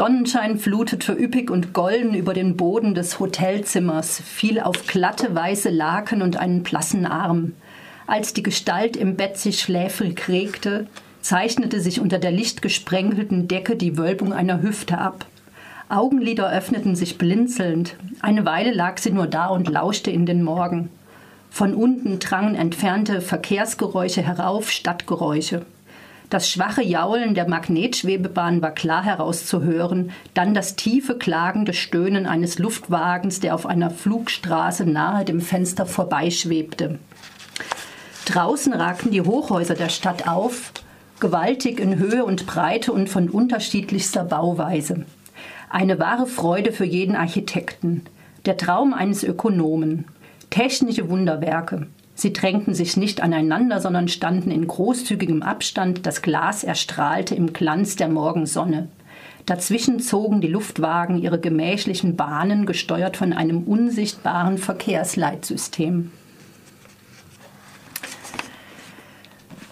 Sonnenschein flutete üppig und golden über den Boden des Hotelzimmers, fiel auf glatte weiße Laken und einen blassen Arm. Als die Gestalt im Bett sich schläfrig regte, zeichnete sich unter der lichtgesprenkelten Decke die Wölbung einer Hüfte ab. Augenlider öffneten sich blinzelnd. Eine Weile lag sie nur da und lauschte in den Morgen. Von unten drangen entfernte Verkehrsgeräusche herauf, Stadtgeräusche. Das schwache Jaulen der Magnetschwebebahn war klar herauszuhören, dann das tiefe, klagende Stöhnen eines Luftwagens, der auf einer Flugstraße nahe dem Fenster vorbeischwebte. Draußen ragten die Hochhäuser der Stadt auf, gewaltig in Höhe und Breite und von unterschiedlichster Bauweise. Eine wahre Freude für jeden Architekten, der Traum eines Ökonomen. Technische Wunderwerke. Sie drängten sich nicht aneinander, sondern standen in großzügigem Abstand, das Glas erstrahlte im Glanz der Morgensonne. Dazwischen zogen die Luftwagen ihre gemächlichen Bahnen, gesteuert von einem unsichtbaren Verkehrsleitsystem.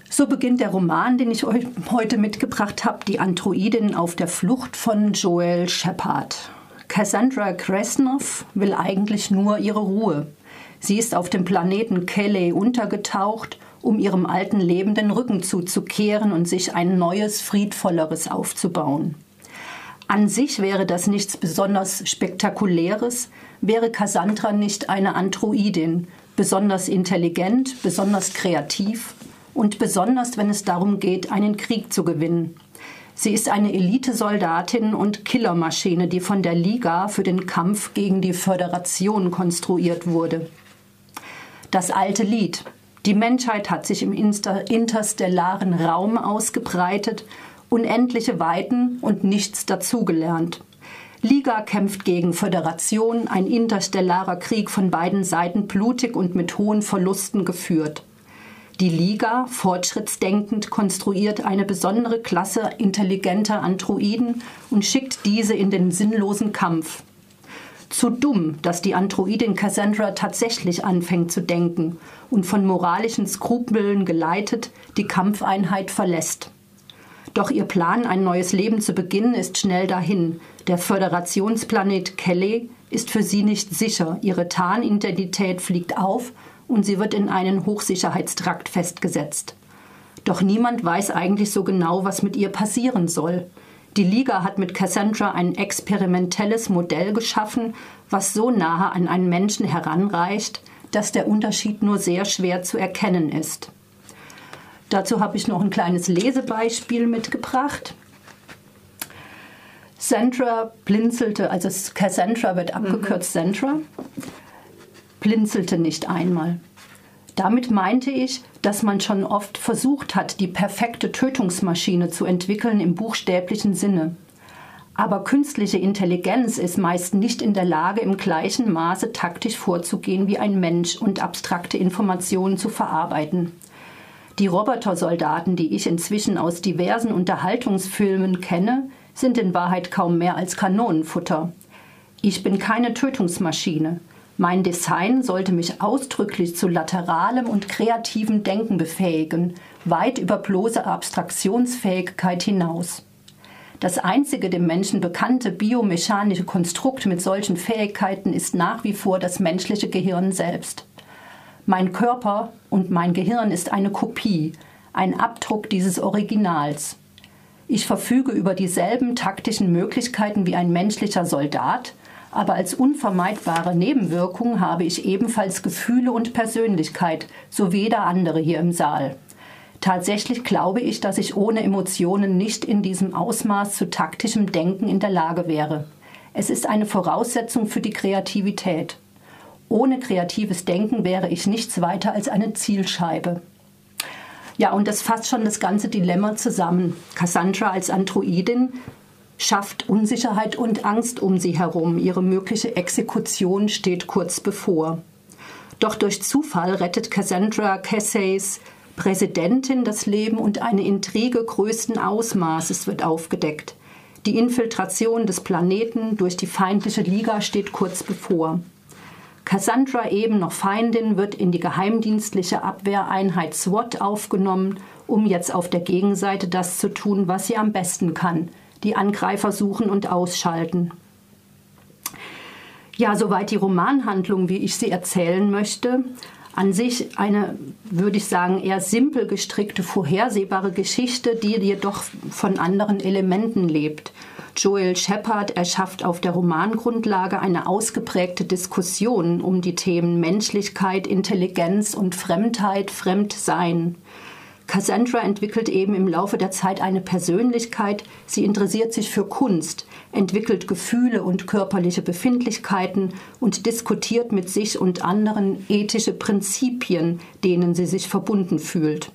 So beginnt der Roman, den ich euch heute mitgebracht habe, Die Androidin auf der Flucht von Joel Shepard. Cassandra Kresnov will eigentlich nur ihre Ruhe. Sie ist auf dem Planeten Kelly untergetaucht, um ihrem alten Leben den Rücken zuzukehren und sich ein neues, friedvolleres aufzubauen. An sich wäre das nichts besonders Spektakuläres, wäre Cassandra nicht eine Androidin, besonders intelligent, besonders kreativ und besonders, wenn es darum geht, einen Krieg zu gewinnen. Sie ist eine Elitesoldatin und Killermaschine, die von der Liga für den Kampf gegen die Föderation konstruiert wurde. Das alte Lied. Die Menschheit hat sich im interstellaren Raum ausgebreitet, unendliche Weiten und nichts dazugelernt. Liga kämpft gegen Föderation, ein interstellarer Krieg von beiden Seiten blutig und mit hohen Verlusten geführt. Die Liga, fortschrittsdenkend, konstruiert eine besondere Klasse intelligenter Androiden und schickt diese in den sinnlosen Kampf zu dumm, dass die Androidin Cassandra tatsächlich anfängt zu denken und von moralischen Skrupeln geleitet die Kampfeinheit verlässt. Doch ihr Plan, ein neues Leben zu beginnen, ist schnell dahin. Der Föderationsplanet Kelly ist für sie nicht sicher. Ihre Tarnidentität fliegt auf und sie wird in einen Hochsicherheitstrakt festgesetzt. Doch niemand weiß eigentlich so genau, was mit ihr passieren soll. Die Liga hat mit Cassandra ein experimentelles Modell geschaffen, was so nahe an einen Menschen heranreicht, dass der Unterschied nur sehr schwer zu erkennen ist. Dazu habe ich noch ein kleines Lesebeispiel mitgebracht. Sandra blinzelte, also Cassandra wird abgekürzt mhm. Sandra, blinzelte nicht einmal. Damit meinte ich, dass man schon oft versucht hat, die perfekte Tötungsmaschine zu entwickeln im buchstäblichen Sinne. Aber künstliche Intelligenz ist meist nicht in der Lage, im gleichen Maße taktisch vorzugehen wie ein Mensch und abstrakte Informationen zu verarbeiten. Die Robotersoldaten, die ich inzwischen aus diversen Unterhaltungsfilmen kenne, sind in Wahrheit kaum mehr als Kanonenfutter. Ich bin keine Tötungsmaschine. Mein Design sollte mich ausdrücklich zu lateralem und kreativem Denken befähigen, weit über bloße Abstraktionsfähigkeit hinaus. Das einzige dem Menschen bekannte biomechanische Konstrukt mit solchen Fähigkeiten ist nach wie vor das menschliche Gehirn selbst. Mein Körper und mein Gehirn ist eine Kopie, ein Abdruck dieses Originals. Ich verfüge über dieselben taktischen Möglichkeiten wie ein menschlicher Soldat, aber als unvermeidbare Nebenwirkung habe ich ebenfalls Gefühle und Persönlichkeit, so wie jeder andere hier im Saal. Tatsächlich glaube ich, dass ich ohne Emotionen nicht in diesem Ausmaß zu taktischem Denken in der Lage wäre. Es ist eine Voraussetzung für die Kreativität. Ohne kreatives Denken wäre ich nichts weiter als eine Zielscheibe. Ja, und das fasst schon das ganze Dilemma zusammen. Cassandra als Androidin schafft Unsicherheit und Angst um sie herum. Ihre mögliche Exekution steht kurz bevor. Doch durch Zufall rettet Cassandra Cassays Präsidentin das Leben und eine Intrige größten Ausmaßes wird aufgedeckt. Die Infiltration des Planeten durch die feindliche Liga steht kurz bevor. Cassandra, eben noch Feindin, wird in die geheimdienstliche Abwehreinheit SWAT aufgenommen, um jetzt auf der Gegenseite das zu tun, was sie am besten kann, die Angreifer suchen und ausschalten. Ja, soweit die Romanhandlung, wie ich sie erzählen möchte. An sich eine, würde ich sagen, eher simpel gestrickte, vorhersehbare Geschichte, die jedoch von anderen Elementen lebt. Joel Shepard erschafft auf der Romangrundlage eine ausgeprägte Diskussion um die Themen Menschlichkeit, Intelligenz und Fremdheit, Fremdsein. Cassandra entwickelt eben im Laufe der Zeit eine Persönlichkeit, sie interessiert sich für Kunst, entwickelt Gefühle und körperliche Befindlichkeiten und diskutiert mit sich und anderen ethische Prinzipien, denen sie sich verbunden fühlt.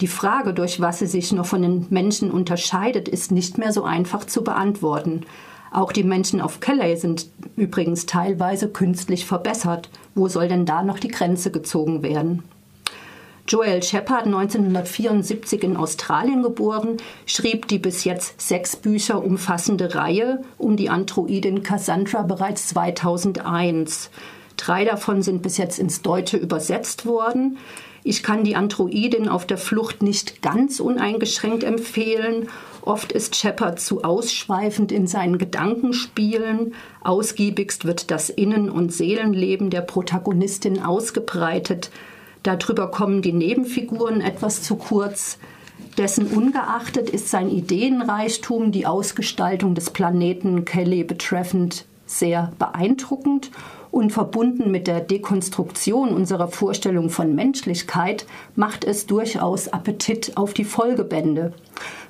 Die Frage, durch was sie sich noch von den Menschen unterscheidet, ist nicht mehr so einfach zu beantworten. Auch die Menschen auf Calais sind übrigens teilweise künstlich verbessert. Wo soll denn da noch die Grenze gezogen werden? Joel Shepard, 1974 in Australien geboren, schrieb die bis jetzt sechs Bücher umfassende Reihe um die Androidin Cassandra bereits 2001. Drei davon sind bis jetzt ins Deutsche übersetzt worden. Ich kann die Androidin auf der Flucht nicht ganz uneingeschränkt empfehlen. Oft ist Shepard zu ausschweifend in seinen Gedankenspielen. Ausgiebigst wird das Innen- und Seelenleben der Protagonistin ausgebreitet. Darüber kommen die Nebenfiguren etwas zu kurz. Dessen ungeachtet ist sein Ideenreichtum, die Ausgestaltung des Planeten Kelly betreffend sehr beeindruckend und verbunden mit der Dekonstruktion unserer Vorstellung von Menschlichkeit macht es durchaus Appetit auf die Folgebände.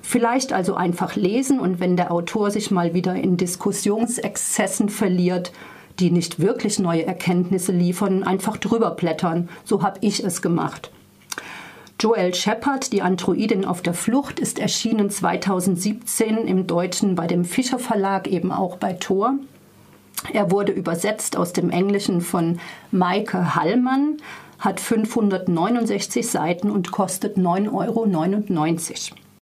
Vielleicht also einfach lesen und wenn der Autor sich mal wieder in Diskussionsexzessen verliert, die nicht wirklich neue Erkenntnisse liefern, einfach drüber blättern. So habe ich es gemacht. Joel Shepard, die Androidin auf der Flucht, ist erschienen 2017 im Deutschen bei dem Fischer Verlag, eben auch bei Thor. Er wurde übersetzt aus dem Englischen von Maike Hallmann, hat 569 Seiten und kostet 9,99 Euro.